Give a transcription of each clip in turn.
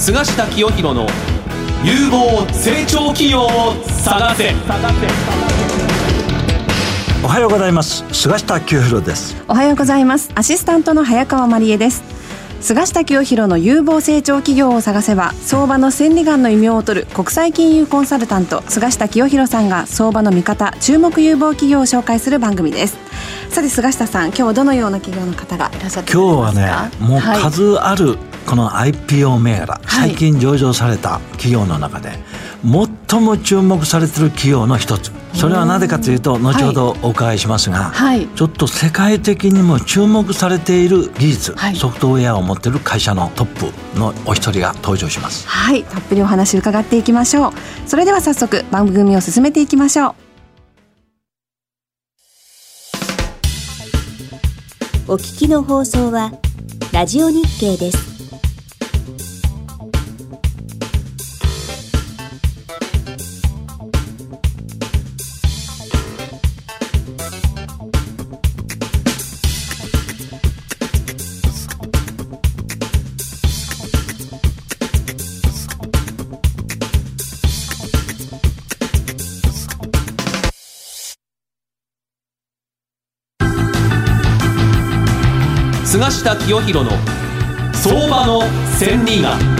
菅下清弘の有望成長企業を探せ。おはようございます。菅下清弘です。おはようございます。アシスタントの早川真理恵です。菅下清弘の有望成長企業を探せば相場の千里眼の異名を取る国際金融コンサルタント菅下清弘さんが相場の見方注目有望企業を紹介する番組です。さて菅下さん今日はどのような企業の方がいらっしゃって今日はねもう数あるこの IPO 銘柄、はい、最近上場された企業の中で最も注目されている企業の一つ。それはなぜかというと後ほどお伺いしますが、はい、ちょっと世界的にも注目されている技術、はい、ソフトウェアを持っている会社のトップのお一人が登場します。はい。たっぷりお話伺っていきましょう。それでは早速番組を進めていきましょう。お聞きの放送はラジオ日経です菅下清弘の相場の千里眼。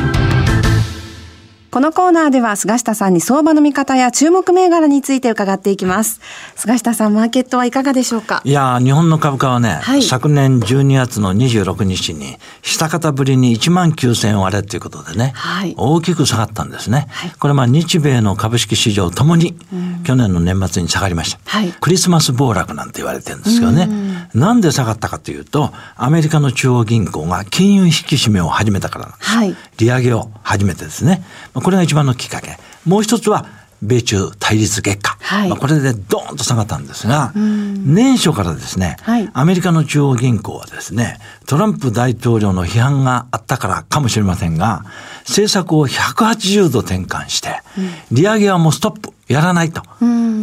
このコーナーでは菅下さんに相場の見方や注目銘柄について伺っていきます。菅下さん、マーケットはいかがでしょうか？いや日本の株価はね、はい、昨年12月の26日に、下方ぶりに1万9000割れということでね、はい、大きく下がったんですね。はい、これまあ日米の株式市場ともに、去年の年末に下がりました。クリスマス暴落なんて言われてるんですよね。なんで下がったかというと、アメリカの中央銀行が金融引き締めを始めたからなんです。はい、利上げを始めてですね。これが一番のきっかけ。もう一つは、米中対立月下。はい、まあこれでドーンと下がったんですが、年初からですね、はい、アメリカの中央銀行はですね、トランプ大統領の批判があったからかもしれませんが、政策を180度転換して、利上げはもうストップ、やらないと。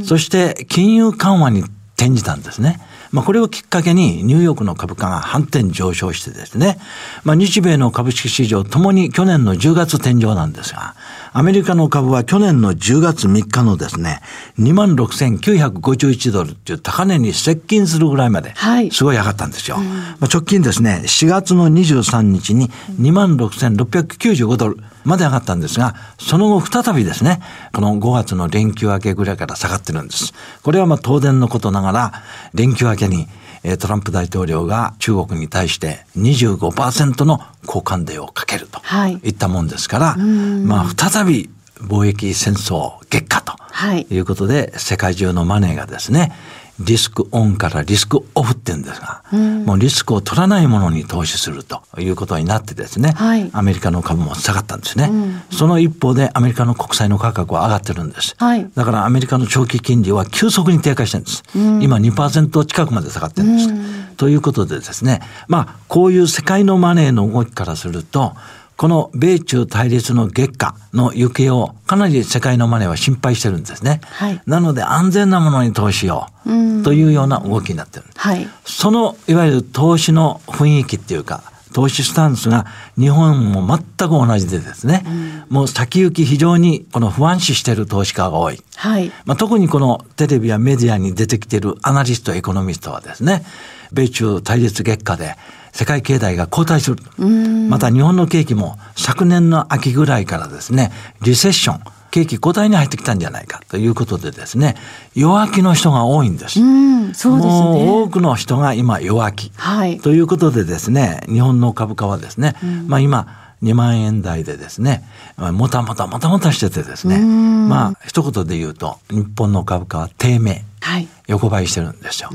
そして金融緩和に転じたんですね。まあ、これをきっかけにニューヨークの株価が反転上昇してですね、まあ、日米の株式市場ともに去年の10月天井なんですが、アメリカの株は去年の10月3日のですね、26,951ドルっていう高値に接近するぐらいまで、すごい上がったんですよ。はいまあ、直近ですね、4月の23日に26,695ドルまで上がったんですが、その後再びですね、この5月の連休明けぐらいから下がってるんです。これはまあ当然のことながら、連休明けにトランプ大統領が中国に対して25%の交換税をかけるとい。ったもんですから、はい、まあ再び貿易戦争激化ということで、世界中のマネーがですね、リスクオンからリスクオフって言うんですが、うん、もうリスクを取らないものに投資するということになってですね、はい、アメリカの株も下がったんですね、うん、その一方でアメリカの国債の価格は上がってるんです。はい、だからアメリカの長期金利は急速に低下してるんです。うん、今2%近くまで下がってるんです。ということでですね、まあ、こういう世界のマネーの動きからすると、この米中対立の激化の行方をかなり世界のマネーは心配してるんですね。はい、なので安全なものに投資をというような動きになってる。はい、そのいわゆる投資の雰囲気っていうか、投資スタンスが日本も全く同じでですね、うん、もう先行き非常にこの不安視している投資家が多い。はい、まあ、特にこのテレビやメディアに出てきているアナリスト、エコノミストはですね、米中対立激化で世界経済が後退する。また日本の景気も昨年の秋ぐらいからですね、リセッション、景気後退に入ってきたんじゃないかということでですね、弱気の人が多いんです。うんそうですね、もう多くの人が今弱気。はい、ということでですね、日本の株価はですね、まあ今、2万円台でですね、もたもたもたもたしててですね、まあ一言で言うと、日本の株価は低迷、はい、横ばいしてるんですよ。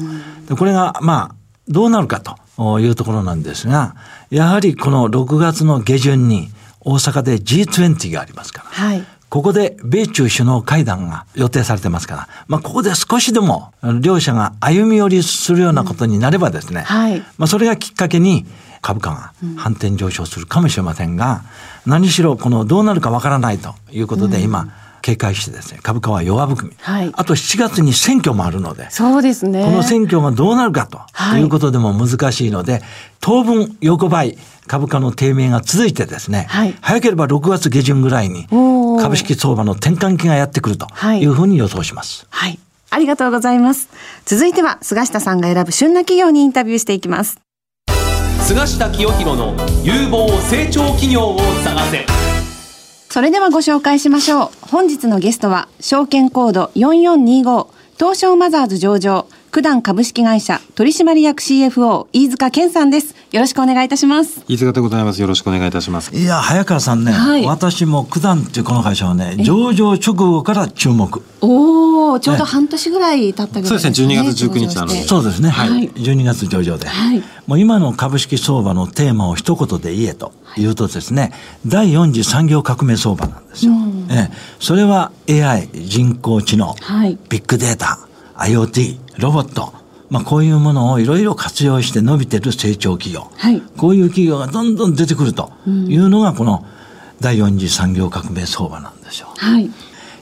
でこれがまあどうなるかと。いうところなんですが、やはりこの6月の下旬に大阪で G20 がありますから、はい、ここで米中首脳会談が予定されてますから、まあ、ここで少しでも両者が歩み寄りするようなことになればですね、うんはい、まあ、それがきっかけに株価が反転上昇するかもしれませんが、何しろこのどうなるかわからないということで今、警戒してですね、株価は弱含み。はい、あと7月に選挙もあるので、そうですね。この選挙がどうなるかと、はい、いうことでも難しいので、当分横ばい、株価の低迷が続いてですね、はい、早ければ6月下旬ぐらいに株式相場の転換期がやってくるというふうに予想します。はい。ありがとうございます。続いては菅下さんが選ぶ旬な企業にインタビューしていきます。菅下清弘の有望成長企業を探せ。それではご紹介しましょう。本日のゲストは、証券コード4425、東証マザーズ上場、九段株式会社取締役 CFO 飯塚健さんです。よろしくお願いいたします。飯塚でございます。よろしくお願いいたします。いや、早川さんね、はい、私も九段っていうこの会社はね、上場直後から注目。おお、ちょうど半年ぐらい経ったぐらい、ね、そうですね、12月19日なので。そうですね。はい。12月上場で。はい。もう今の株式相場のテーマを一言で言えというとですね、第4次産業革命相場なんですよ。うん、えそれは AI、人工知能、はい、ビッグデータ、IoT、ロボット、まあ、こういうものをいろいろ活用して伸びてる成長企業、はい、こういう企業がどんどん出てくるというのがこの第4次産業革命相場なんですよ。はい、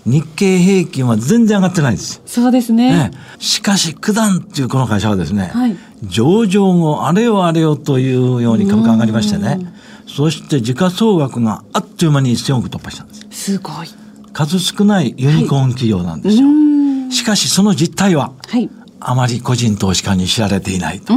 日経平均は全然上がってないんです。そうですね。ねしかし、九段っていうこの会社はですね、はい、上場後、あれよあれよというように株価上がりましてね、そして時価総額があっという間に1000億突破したんです。すごい。数少ないユニコーン企業なんですよ。はいしかしその実態は、はい、あまり個人投資家に知られていないと。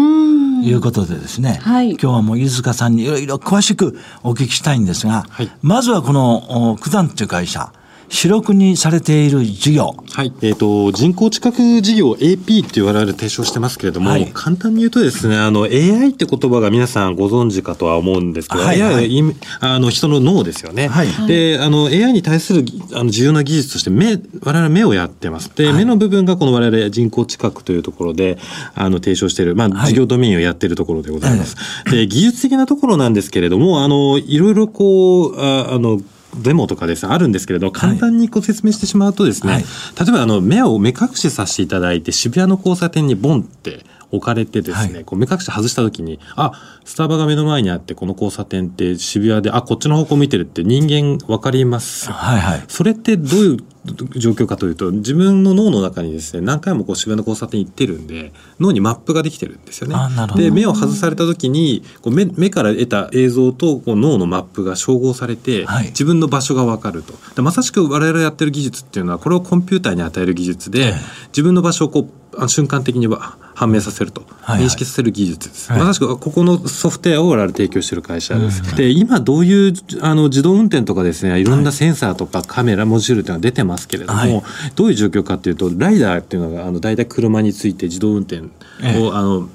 いうことでですね、はい、今日はもう飯塚さんにいろいろ詳しくお聞きしたいんですが、はい、まずはこの九段という会社、主力にされている事業。はい。えっ、ー、と、人工知覚事業 AP って我々提唱してますけれども、はい、簡単に言うとですね、あの、AI って言葉が皆さんご存知かとは思うんですけど、はい、AI はあの人の脳ですよね。はい、で、あの、AI に対するあの重要な技術として目、我々目をやってます。で、目の部分がこの我々人工知覚というところで、あの、提唱している、まあ、事業ドメインをやっているところでございます。で、技術的なところなんですけれども、あの、いろいろこう、ああの、デモとかですあるんですけれど簡単にご説明してしまうとですね、はい、例えばあの目を目隠しさせていただいて渋谷の交差点にボンって置かれてですね、はい、こう目隠し外した時にあスタバが目の前にあってこの交差点って渋谷であこっちの方向見てるって人間分かります、はいはい、それってどういう状況かというと自分の脳の中にですね何回もこう渋谷の交差点行ってるんで脳にマップができてるんですよね。で目を外された時にこう目目から得た映像とこう脳のマップが照合されて、はい、自分の場所が分かると。でまさしく我々やってる技術っていうのはこれをコンピューターに与える技術で、自分の場所をこう瞬間的には判明させると、認識させる技術です。はい、まさしくここのソフトウェアを我々提供している会社です。で今どういうあの自動運転とかですねいろんなセンサーとかカメラモジュールというのが出てますけれども、はい、どういう状況かというとライダーっていうのがあの大体車について自動運転を、ええ、あの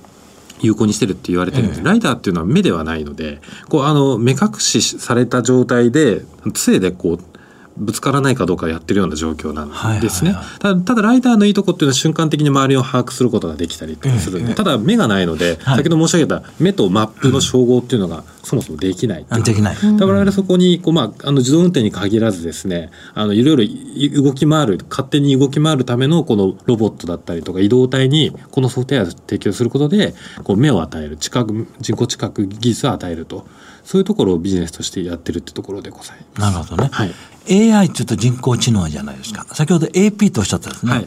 有効にしてるって言われてるんです、ええ、ライダーっていうのは目ではないのでこうあの目隠しされた状態で杖でこうぶつからないかどうかやってるような状況なんですね。ただただライダーのいいとこっていうのは瞬間的に周りを把握することができたりするんで、ただ目がないので、先ほど申し上げた目とマップの照合っていうのがそもそもできないできない。だから我々そこにこう、まあ、あの自動運転に限らずですねあのいろいろ動き回る勝手に動き回るためのこのロボットだったりとか移動体にこのソフトウェアを提供することでこう目を与える知覚人工知覚技術を与えるとそういうところをビジネスとしてやってるってところでございます。なるほどね。はい。AI って言うと人工知能じゃないですか。先ほど AP とおっしゃったですね。はい。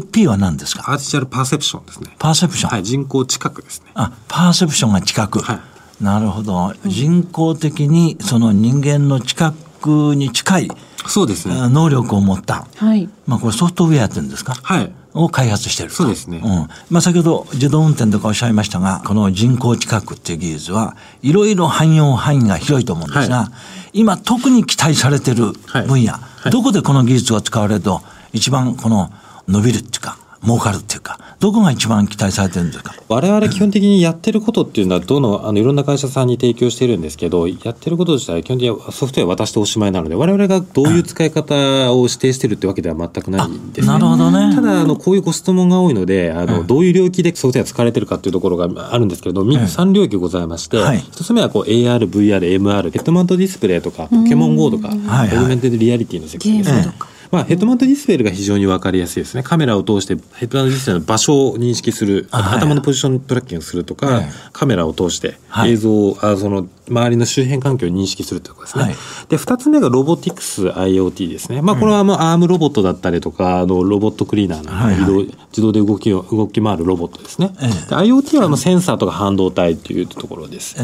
AP は何ですか？アーティシャルパーセプションですね。パーセプション。はい。人工知覚ですね。あ、パーセプションが知覚。はい。なるほど。人工的にその人間の知覚に近いそうですね。能力を持った。はい。まあこれソフトウェアって言うんですか？はい。を開発しているそうですね。うん。まあ先ほど自動運転とかおっしゃいましたが、この人工知覚っていう技術はいろいろ汎用範囲が広いと思うんですが、はい、今特に期待されてる分野、はいはい、どこでこの技術が使われると一番この伸びるっていうか、儲かるっていうか、どこが一番期待されてるんですか？我々基本的にやってることっていうのは、どの、あの、いろんな会社さんに提供しているんですけど、やってることとしては基本的にソフトウェア渡しておしまいなので、我々がどういう使い方を指定してるってわけでは全くないんです、ね、なるほどね。ただ、あの、こういうご質問が多いので、あの、どういう領域でソフトウェア使われてるかっていうところがあるんですけれど、3領域ございまして、一つ目はこう AR、VR、MR、ヘッドマウントディスプレイとか、ポケモン GO とか、 Augmented Reality の世界ですね。まあ、ヘッドマウントディスプレイが非常に分かりやすいですね。カメラを通してヘッドマウントディスプレイの場所を認識する、頭のポジショントラッキングするとか、はい、カメラを通して映像を、はい、あその周りの周辺環境を認識するということですね。はい、で、二つ目がロボティクス IoT ですね。まあ、これはもうアームロボットだったりとか、あの、ロボットクリーナーのはいはい、自動で動きを、動き回るロボットですね。ええ、IoT はまあセンサーとか半導体というところです。え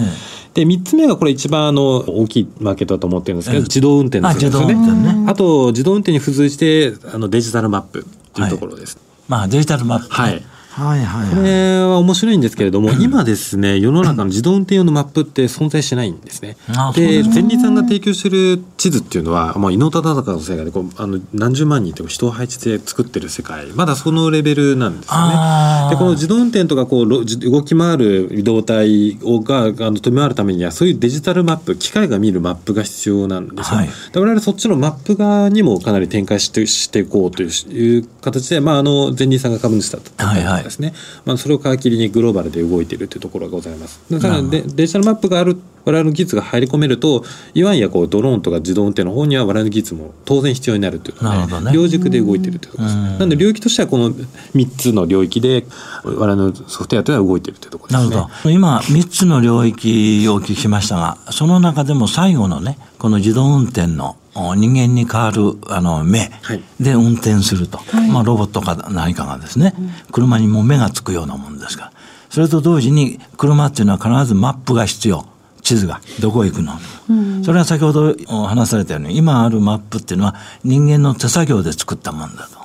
で、三つ目がこれ一番あの、大きいマーケットだと思ってるんですけど、自動運転ですよね。ああと、自動運転に付随して、あの、デジタルマップというところです。はい、まあ、デジタルマップ、はい。はいはい、これは面白いんですけれども、今ですね、世の中の自動運転用のマップって存在しないんですね。で、前立さんが提供している地図っていうのは、まあ、伊能忠敬の世界でこうあの何十万人って人を配置して作ってる世界、まだそのレベルなんですよね。で、この自動運転とかこう動き回る移動体をがあの飛び回るためには、そういうデジタルマップ、機械が見るマップが必要なんですよ。はい、我々そっちのマップ側にもかなり展開してしていこうという形で、まあ、あの前立さんが株主だったりですね。はいはいまあ、それを皮切りにグローバルで動いているというところがございます。だからデデジタルマップがある我々の技術が入り込めるといわんやこうドローンとか自動運転の方には我々の技術も当然必要になるというか、ね、ね、両軸で動いているというところです。なので領域としてはこの3つの領域で我々のソフトウェアというのは動いているというところですね。なるほど。今3つの領域をお聞きしましたがその中でも最後のねこの自動運転の人間に代わるあの目で運転すると、はい、まあ、ロボットか何かがですね、車にも目がつくようなもんですから。それと同時に車っていうのは必ずマップが必要地図がどこへ行くの、うん、それは先ほど話されたように今あるマップっていうのは人間の手作業で作ったもんだと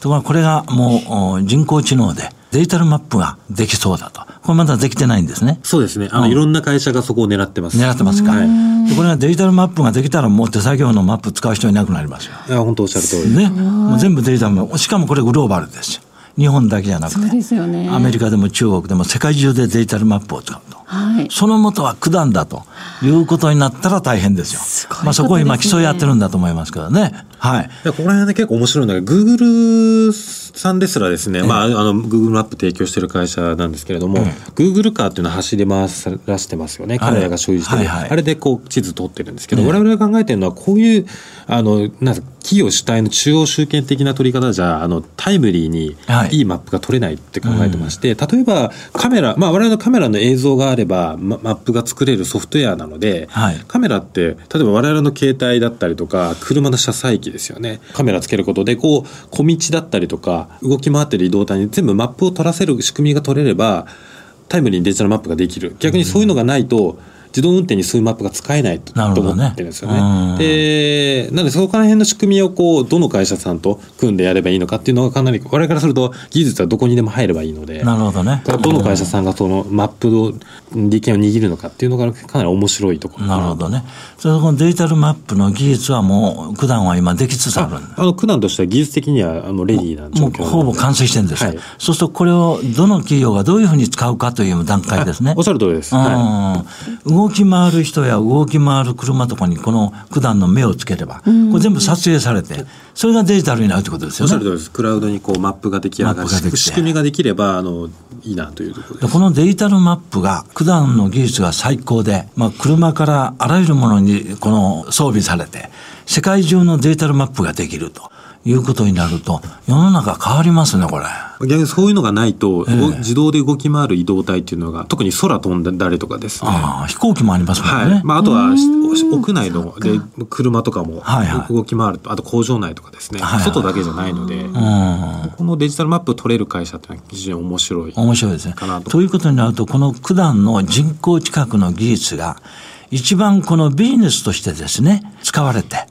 ところがこれがもう人工知能でデジタルマップができそうだと。これまだできてないんですね。そうですね。あの、うん、いろんな会社がそこを狙ってます。狙ってますか？はい、でこれはデジタルマップができたらもう手作業のマップ使う人いなくなりますよ。いや、本当おっしゃる通り。ね。もう全部デジタルマップ。しかもこれグローバルですよ。日本だけじゃなくて、ね、アメリカでも中国でも世界中でデジタルマップを使うと。はい、そのもとは九段だということになったら大変ですよ。すね、まあそこを今競い合ってるんだと思いますけどね。はい。ここら辺で結構面白いのが、グーグルさんですらですね、まあ、あの、グーグルマップ提供している会社なんですけれども、グーグルカーっていうのは走り回らせてますよね。彼らが所有してる、あれでこう地図取ってるんですけど、我々が考えてるのは、こういう、あの、なん企業主体の中央集権的な取り方じゃ、あの、タイムリーにいいマップが取れないって考えてまして、例えばカメラ、まあ、我々のカメラの映像があれば、マップが作れるソフトウェアなので、カメラって、例えば我々の携帯だったりとか、車の車載機ですよね。カメラつけることで、こう、小道だったりとか、動き回ってる移動体に全部マップを取らせる仕組みが取れれば、タイムリーにデジタルマップができる。逆にそういうのがないと、うん自動運転にそういうマップが使えないと思ってるんですよね。ねで、なのでそこら辺の仕組みをこう、どの会社さんと組んでやればいいのかっていうのがかなり、我々からすると技術はどこにでも入ればいいので、なるほどね。どの会社さんがそのマップの利権を握るのかっていうのがかなり面白いところなるほどね。それこのデジタルマップの技術はもう、九段は今できつつあるあの、九段としては技術的にはあのレディーな状況ほぼ完成してるんです、はい、そうするとこれをどの企業がどういうふうに使うかという段階ですね。おっしゃる通りです。はい、動き回る人や動き回る車とかにこの九段の目をつければ、これ全部撮影されて、それがデジタルになるということですよね。です。クラウドにこうマップが出来上がる仕組みができれば、あの、いいなというところです。このデジタルマップが、九段の技術が最高で、まあ、車からあらゆるものにこの装備されて、世界中のデジタルマップができると。いうことになると、世の中変わりますね、これ。逆にそういうのがないと、えー、自動で動き回る移動体っていうのが、特に空飛んだりとかですね。あ飛行機もありますもんね。はい。まあ、あとは、屋内ので車とかも動き回ると、あと工場内とかですね、はいはい、外だけじゃないので、このデジタルマップを取れる会社ってのは非常に面白い。面白いですね。とということになると、この九段の人工知覚の技術が、一番このビジネスとしてですね、使われて、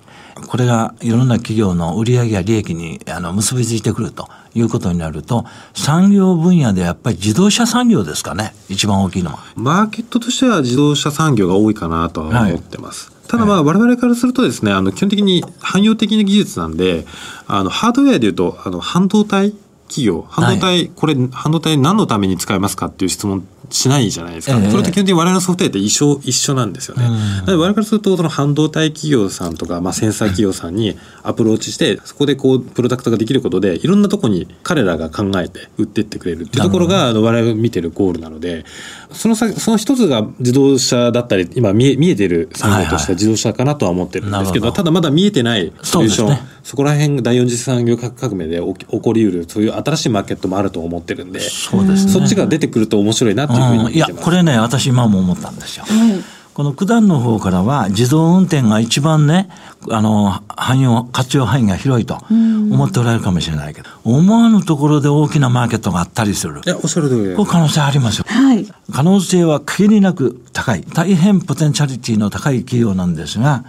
これがいろんな企業の売上や利益にあの結びついてくるということになると、産業分野でやっぱり自動車産業ですかね、一番大きいのは。マーケットとしては自動車産業が多いかなとは思ってます。はいただまあ我々からするとですね、あの基本的に汎用的な技術なんで、あのハードウェアでいうと、あの半導体企業、半導体、はい、これ半導体何のために使いますかっていう質問しないじゃないですか。えー、それと基本的に我々のソフトウェアって一緒一緒なんですよね。我々からすると、その半導体企業さんとか、まあ、センサー企業さんにアプローチして、そこでこう、プロダクトができることで、いろんなとこに彼らが考えて売ってってくれるっていうところが、我々が見てるゴールなので、その先、その一つが自動車だったり、今見え見えてる産業としては自動車かなとは思ってるんですけど、はいはい、ただまだ見えてないソリューション、そ、ね,、こら辺第四次産業革命で起こりうる、そういう新しいマーケットもあると思ってるんで、そうですね、そっちが出てくると面白いなっていうふうに思ってます。いや、これね、私今も思ったんですよ。はいこの九段の方からは自動運転が一番ね、あの、汎用、活用範囲が広いと思っておられるかもしれないけど、思わぬところで大きなマーケットがあったりする。いや、おっしゃる通り。これ可能性ありますよ。はい。可能性は限りなく高い。大変ポテンシャリティの高い企業なんですが、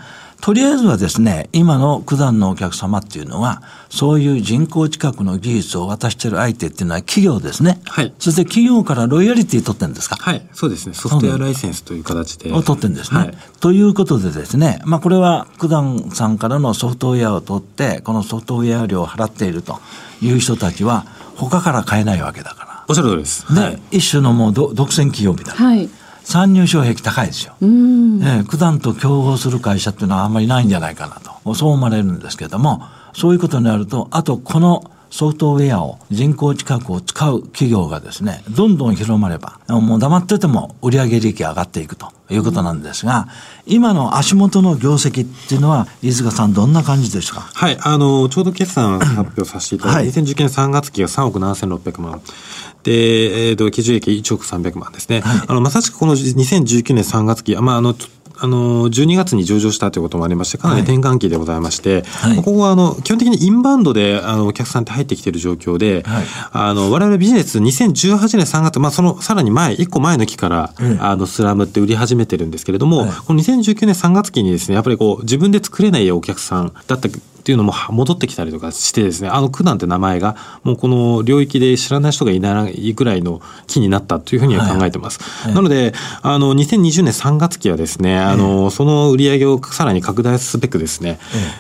とりあえずはですね、今の九段のお客様っていうのは、そういう人工知覚の技術を渡している相手っていうのは企業ですね。はい。そして企業からロイヤリティ取ってるんですか？はい。そうですね。ソフトウェアライセンスという形で。を取ってるんですね。はい、ということでですね、まあこれは九段さんからのソフトウェアを取って、このソフトウェア料を払っているという人たちは、他から買えないわけだから。おっしゃる通りです。ね、はい、一種のもう独占企業みたいな。はい。参入障壁高いですよ。えー、九段と競合する会社っていうのはあんまりないんじゃないかなと、そう思われるんですけれども、そういうことになると、あとこのソフトウェアを人工知覚を使う企業がですね、どんどん広まれば、もう黙ってても売上利益上がっていくということなんですが、今の足元の業績っていうのは、飯塚さんどんな感じですか？はい、あの、ちょうど決算発表させていただいて、はい、2019年3月期が3億7600万。で、えっ、ー、と、基準益1億300万ですね。はい、あの、まさしくこの2019年3月期、まあ、あの、あの、12月に上場したということもありまして、かなり転換期でございまして、はい、ここは、あの、基本的にインバウンドで、あの、お客さんって入ってきている状況で、はい、あの、我々ビジネス2018年3月、まあ、その、さらに前、1個前の期から、うん、あの、スラムって売り始めてるんですけれども、はい、この2019年3月期にですね、やっぱりこう、自分で作れないお客さんだったっていうのも戻ってきたりとかしてですね、あの九段って名前がもうこの領域で知らない人がいないぐらいの木になったというふうには考えてます。はい、なので、あの、2020年3月期はですね、あの、その売り上げをさらに拡大すべくですね、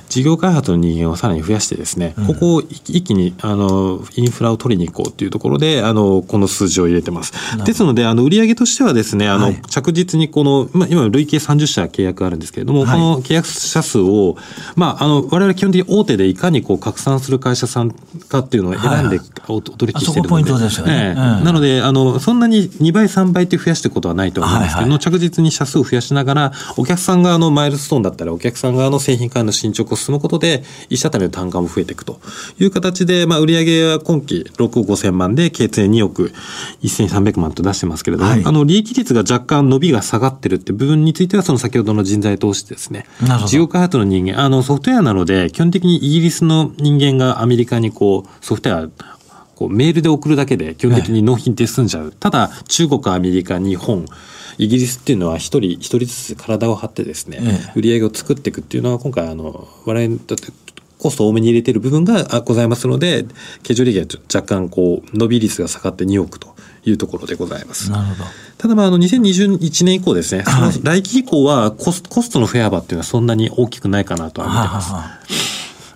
事業開発の人間をさらに増やしてですね、ここを一気に、あの、インフラを取りに行こうというところで、あの、この数字を入れてます。ですので、あの、売上としてはですね、あの、着実にこの、まあ、今累計30社契約あるんですけれども、この契約者数を、まあ、あの、我々基本的に大手でいかにこう拡散する会社さんかっていうのを選んでお取引してるので、ポイントですよね。ええなので、あの、そんなに2倍、3倍って増やしていくことはないと思うんですけど、はいはい、着実に社数を増やしながら、お客さん側のマイルストーンだったり、お客さん側の製品化の進捗を進むことで、一社単位の単価も増えていくという形で、まあ、売上は今期6億5000万で、経営2億1300万と出してますけれども、はい、あの、利益率が若干伸びが下がってるって部分については、その先ほどの人材投資ですね。事業開発の人間、あの、ソフトウェアなので、基本的にイギリスの人間がアメリカにこう、ソフトウェア、こうメールで送るだけで基本的に納品って済んじゃう。はい、ただ、中国、アメリカ、日本、イギリスっていうのは一人一人ずつ体を張ってですね、ええ、売り上げを作っていくっていうのは今回あの我々にとってコストを多めに入れている部分がございますので、経常利益は若干こう伸び率が下がって2億というところでございます。なるほど。ただまああの2021年以降ですね、はい、その来期以降はコスコストのフェアバっていうのはそんなに大きくないかなとは見てます。ははは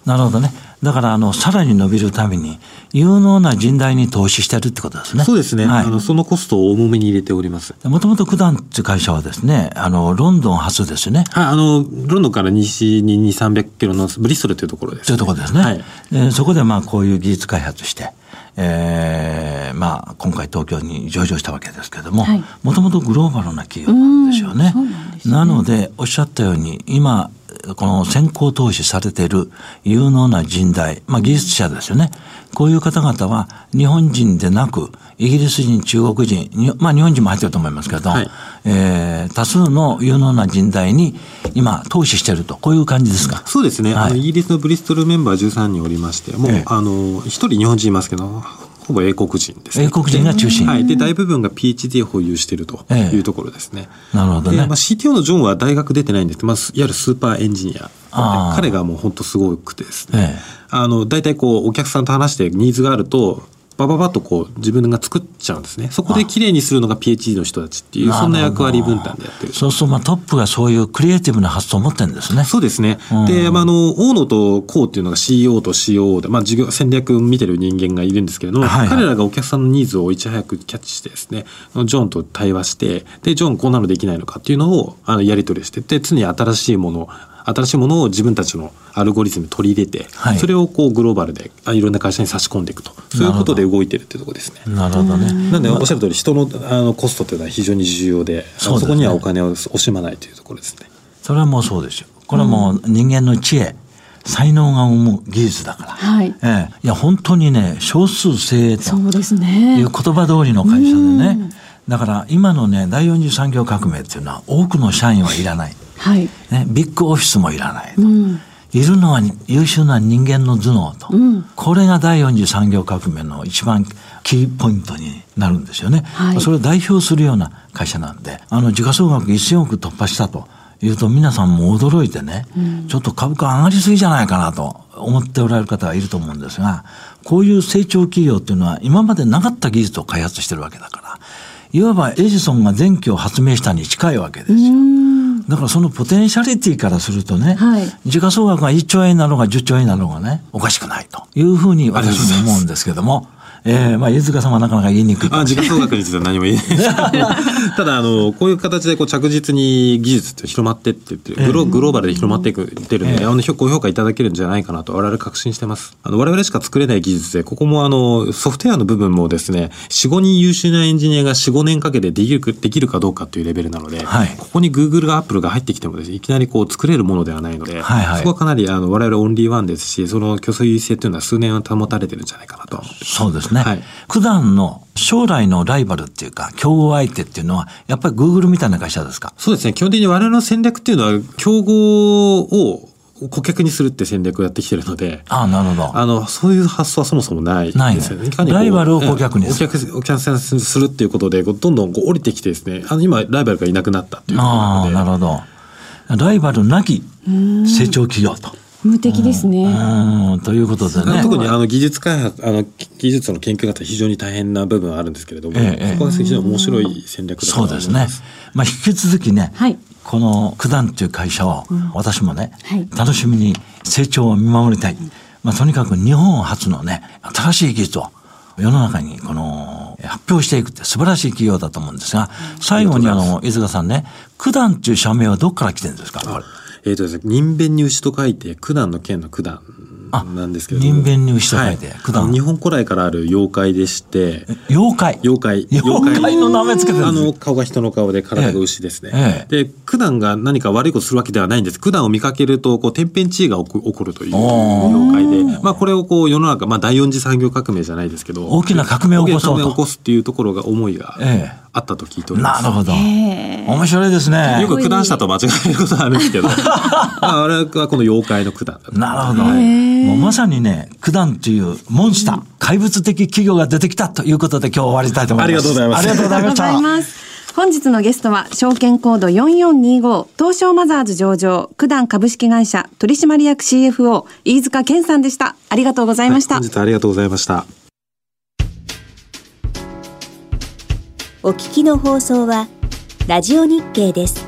なるほどね。だから、あの、さらに伸びるために、有能な人材に投資してるってことですね。そうですね。はい、あの、そのコストを重めに入れております。もともと九段っていう会社はですね、あの、ロンドン発ですね。はい、あの、ロンドンから西に2、300キロのブリストルというところです、ね。というところですね。はい。でそこでまあ、こういう技術開発して、えー、まあ、今回東京に上場したわけですけれども、もともとグローバルな企業なんですよね。なねなので、おっしゃったように、今、この先行投資されている有能な人材、まあ技術者ですよね。こういう方々は日本人でなく、イギリス人、中国人、まあ日本人も入ってると思いますけど、はい、えー、多数の有能な人材に今投資していると、こういう感じですか？そうですね。はい、あのイギリスのブリストルメンバー13人おりまして、もう、ええ、あの、一人日本人いますけど、ほぼ英国人です、ね、英国人が中心。はい。で、大部分が PhD を保有しているというところですね。ええ、なるほどね。まあ、CTO のジョンは大学出てないんですまあ、いわゆるスーパーエンジニア。彼がもう本当すごくてですね。ええ、あの、大体こう、お客さんと話してニーズがあると、ばばばとこう自分が作っちゃうんですね。そこで綺麗にするのが PhD の人たちっていう、そんな役割分担でやってる。そうすると、まあトップがそういうクリエイティブな発想を持ってるんですね。そうですね。うん、で、まあ、あの、大野とこうっていうのが CEO と COO で、まあ事業戦略見てる人間がいるんですけれども、はいはい、彼らがお客さんのニーズをいち早くキャッチしてですね、ジョンと対話して、で、ジョンこんなのできないのかっていうのをあのやり取りしてて、常に新しいもの新しいものを自分たちのアルゴリズムに取り入れて、はい、それをこうグローバルでいろんな会社に差し込んでいくとそういうことで動いてるっていうところですね。なるほどね。なんでおっしゃる通り人のあのコストというのは非常に重要でそ、ね、そこにはお金を惜しまないというところですね。それはもうそうですよ。これはもう人間の知恵。才能が生む技術だから。はい。ええ、いや、本当にね、少数精鋭と。そうですね。いう言葉通りの会社でね。だから今のね第四次産業革命っていうのは多くの社員はいらない、はい。ね、ビッグオフィスもいらないと、うん、いるのは優秀な人間の頭脳と、うん、これが第四次産業革命の一番キーポイントになるんですよね、はい、それを代表するような会社なんであの時価総額1000億突破したというと皆さんも驚いてね、うん、ちょっと株価上がりすぎじゃないかなと思っておられる方がいると思うんですがこういう成長企業っていうのは今までなかった技術を開発してるわけだからいわばエジソンが電気を発明したに近いわけですよ。だからそのポテンシャリティからするとね、はい、時価総額が1兆円なのか10兆円なのかね、おかしくないというふうに私も思うんですけども、えー、まあ、飯塚さんはなかなか言いにくいあ時価総額については何も言えない。で すただあのこういう形でこう着実に技術って広まってってってグロ,、グローバルで広まっていくってるので、えー、あのご評価いただけるんじゃないかなと我々確信してます。あの我々しか作れない技術でここもあのソフトウェアの部分もですね45人優秀なエンジニアが45年かけてできるできるかどうかっていうレベルなので、はい、ここにグーグルがアップルが入ってきてもですねいきなりこう作れるものではないので、はいはい、そこはかなりあの我々オンリーワンですしその競争優位性っていうのは数年は保たれてるんじゃないかなと。そうですね、はい、普段段の将来のライバルっていうか、競合相手っていうのは、やっぱりグーグルみたいな会社ですか？そうですね。基本的に我々の戦略っていうのは、競合を顧客にするって戦略をやってきてるので、ああ、なるほど。あの、そういう発想はそもそもないですよね。ライバルを顧客にする。お客、お客さんにするっていうことで、どんどんこう降りてきてですね、あの、今、ライバルがいなくなったっていうああ、なるほど。ライバルなき成長企業と。無敵ですね。ということでね。特にあの技術開発、あの技術の研究方非常に大変な部分はあるんですけれども、ええ、そこは非常に面白い戦略だと思います。そうですね。まあ引き続きね、はい、この九段という会社を私もね、うんはい、楽しみに成長を見守りたい。まあとにかく日本初のね、新しい技術を世の中にこの発表していくって素晴らしい企業だと思うんですが、最後にあの、飯塚さんね、九段っていう社名はどこから来てるんですか？えっ、ー、とですね、人弁に牛と書いて、九段の剣の九段なんですけど。人弁に牛と書いて、はい、日本古来からある妖怪でして。妖怪？妖怪。妖怪の名前つけてあの顔が人の顔で体が牛ですね、ええ、で九段が何か悪いことするわけではないんです。九段を見かけるとこう天変地異が起こるという妖怪で、まあ、これをこう世の中、まあ、第四次産業革命じゃないですけど。大きな革命を起こそうと。起こすっていうところが思いが、ええあったと聞いております。なるほど。面白いですね。よく九段下と間違えることあるんですけど、あれはこの妖怪の九段なるほど。もうまさにね、九段というモンスター、怪物的企業が出てきたということで今日終わりたいと思います。ありがとうございます。ありがとうございました。本日のゲストは証券コード4425東証マザーズ上場九段株式会社取締役 CFO 飯塚健さんでした。ありがとうございました。はい、本日ありがとうございました。お聞きの放送は、ラジオ日経です。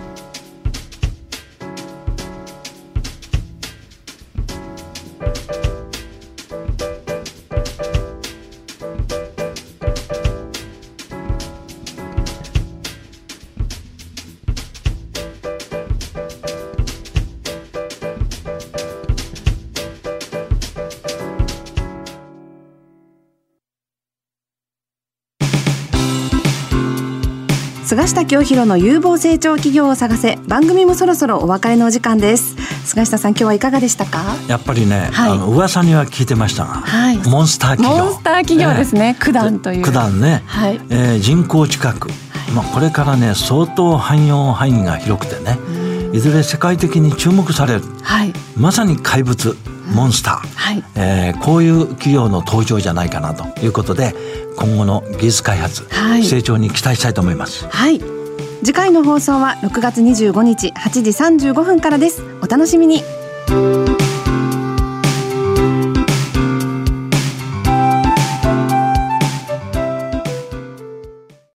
菅下清弘の有望成長企業を探せ。番組もそろそろお別れのお時間です。菅下さん今日はいかがでしたか？やっぱりね、はい、あの噂には聞いてました。が、はい、モンスター企業。モンスター企業ですね、九段という。九段ね、はい、えー、人口近く、まあ、これからね相当汎用範囲が広くてね。いずれ世界的に注目される、はい、まさに怪物モンスター、はい、えー、こういう企業の登場じゃないかなということで今後の技術開発、はい、成長に期待したいと思います。はい。次回の放送は6月25日8時35分からです。お楽しみに